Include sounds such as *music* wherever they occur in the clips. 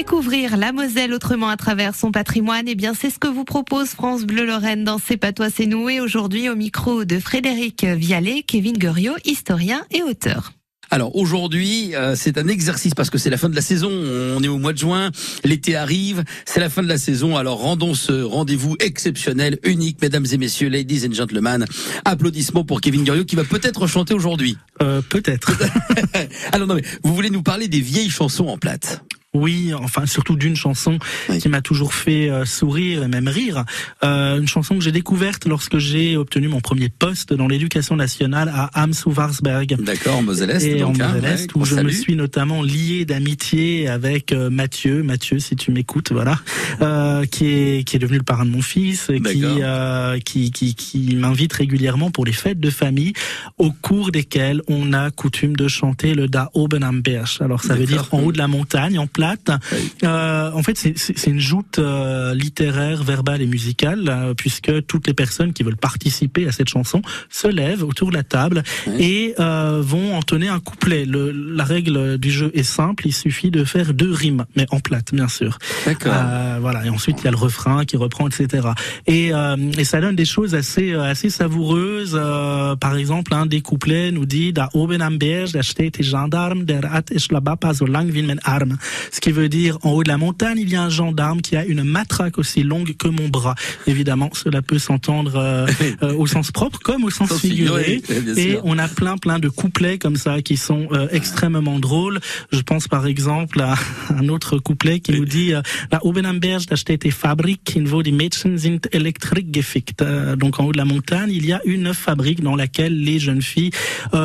Découvrir la Moselle autrement à travers son patrimoine, eh bien c'est ce que vous propose France Bleu Lorraine dans C'est pas toi, c'est nous. Et aujourd'hui au micro de Frédéric Vialet, Kevin Guriot, historien et auteur. Alors aujourd'hui, euh, c'est un exercice parce que c'est la fin de la saison. On est au mois de juin, l'été arrive, c'est la fin de la saison. Alors rendons ce rendez-vous exceptionnel, unique, mesdames et messieurs, ladies and gentlemen. Applaudissements pour Kevin Guriot qui va peut-être chanter aujourd'hui. Euh, peut-être. *laughs* Alors non mais vous voulez nous parler des vieilles chansons en plate oui, enfin surtout d'une chanson qui m'a toujours fait euh, sourire et même rire. Euh, une chanson que j'ai découverte lorsque j'ai obtenu mon premier poste dans l'éducation nationale à Amsouvarsberg. D'accord, en Moselle-Est. Et donc, en hein, Moselle-Est, où je me suis notamment lié d'amitié avec euh, Mathieu. Mathieu, si tu m'écoutes, voilà, euh, qui est qui est devenu le parrain de mon fils, qui, euh, qui qui qui m'invite régulièrement pour les fêtes de famille, au cours desquelles on a coutume de chanter le Da oben am Berg. Alors ça veut dire en haut de la montagne, en euh, en fait, c'est une joute euh, littéraire, verbale et musicale, euh, puisque toutes les personnes qui veulent participer à cette chanson se lèvent autour de la table et vont entonner un couplet. Le, la règle du jeu est simple, il suffit de faire deux rimes, mais en plate, bien sûr. D'accord. voilà, et ensuite il y a le refrain qui reprend, etc. Et, et ça donne des choses assez assez savoureuses. par exemple, un des couplets nous dit Da oben am Berg, da steht die Gendarme, der hat ich so lang wie mein Arm ce qui veut dire en haut de la montagne, il y a un gendarme qui a une matraque aussi longue que mon bras. Évidemment, cela peut s'entendre euh, euh, au sens propre comme au sens figuré. Et on a plein plein de couplets comme ça qui sont euh, extrêmement drôles. Je pense par exemple à *laughs* un autre couplet qui nous dit La oben am Berg, da steht die Fabrik, in wo die Mädchen sind elektrisch gefickt. Donc en haut de la montagne, il y a une fabrique dans laquelle les jeunes filles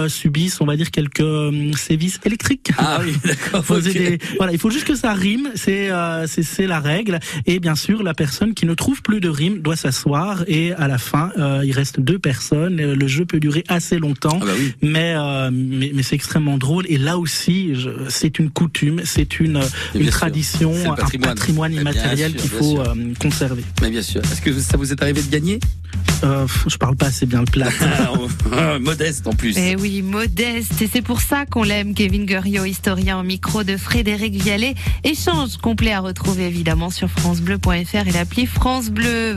subissent, on va dire, quelques sévices électriques. Ah oui, d'accord. *laughs* Voilà, il faut juste que ça rime, c'est euh, c'est la règle. Et bien sûr, la personne qui ne trouve plus de rime doit s'asseoir et à la fin, euh, il reste deux personnes. Le jeu peut durer assez longtemps, ah bah oui. mais, euh, mais, mais c'est extrêmement drôle. Et là aussi, c'est une coutume, c'est une une tradition, patrimoine. un patrimoine immatériel qu'il faut euh, conserver. Mais bien sûr. Est-ce que ça vous est arrivé de gagner? Euh, je parle pas assez bien le plat. *laughs* Ah, *laughs* modeste en plus. Eh oui, modeste. Et c'est pour ça qu'on l'aime, Kevin Guriot, historien au micro de Frédéric Vialet. Échange complet à retrouver évidemment sur FranceBleu.fr et l'appli France Bleu.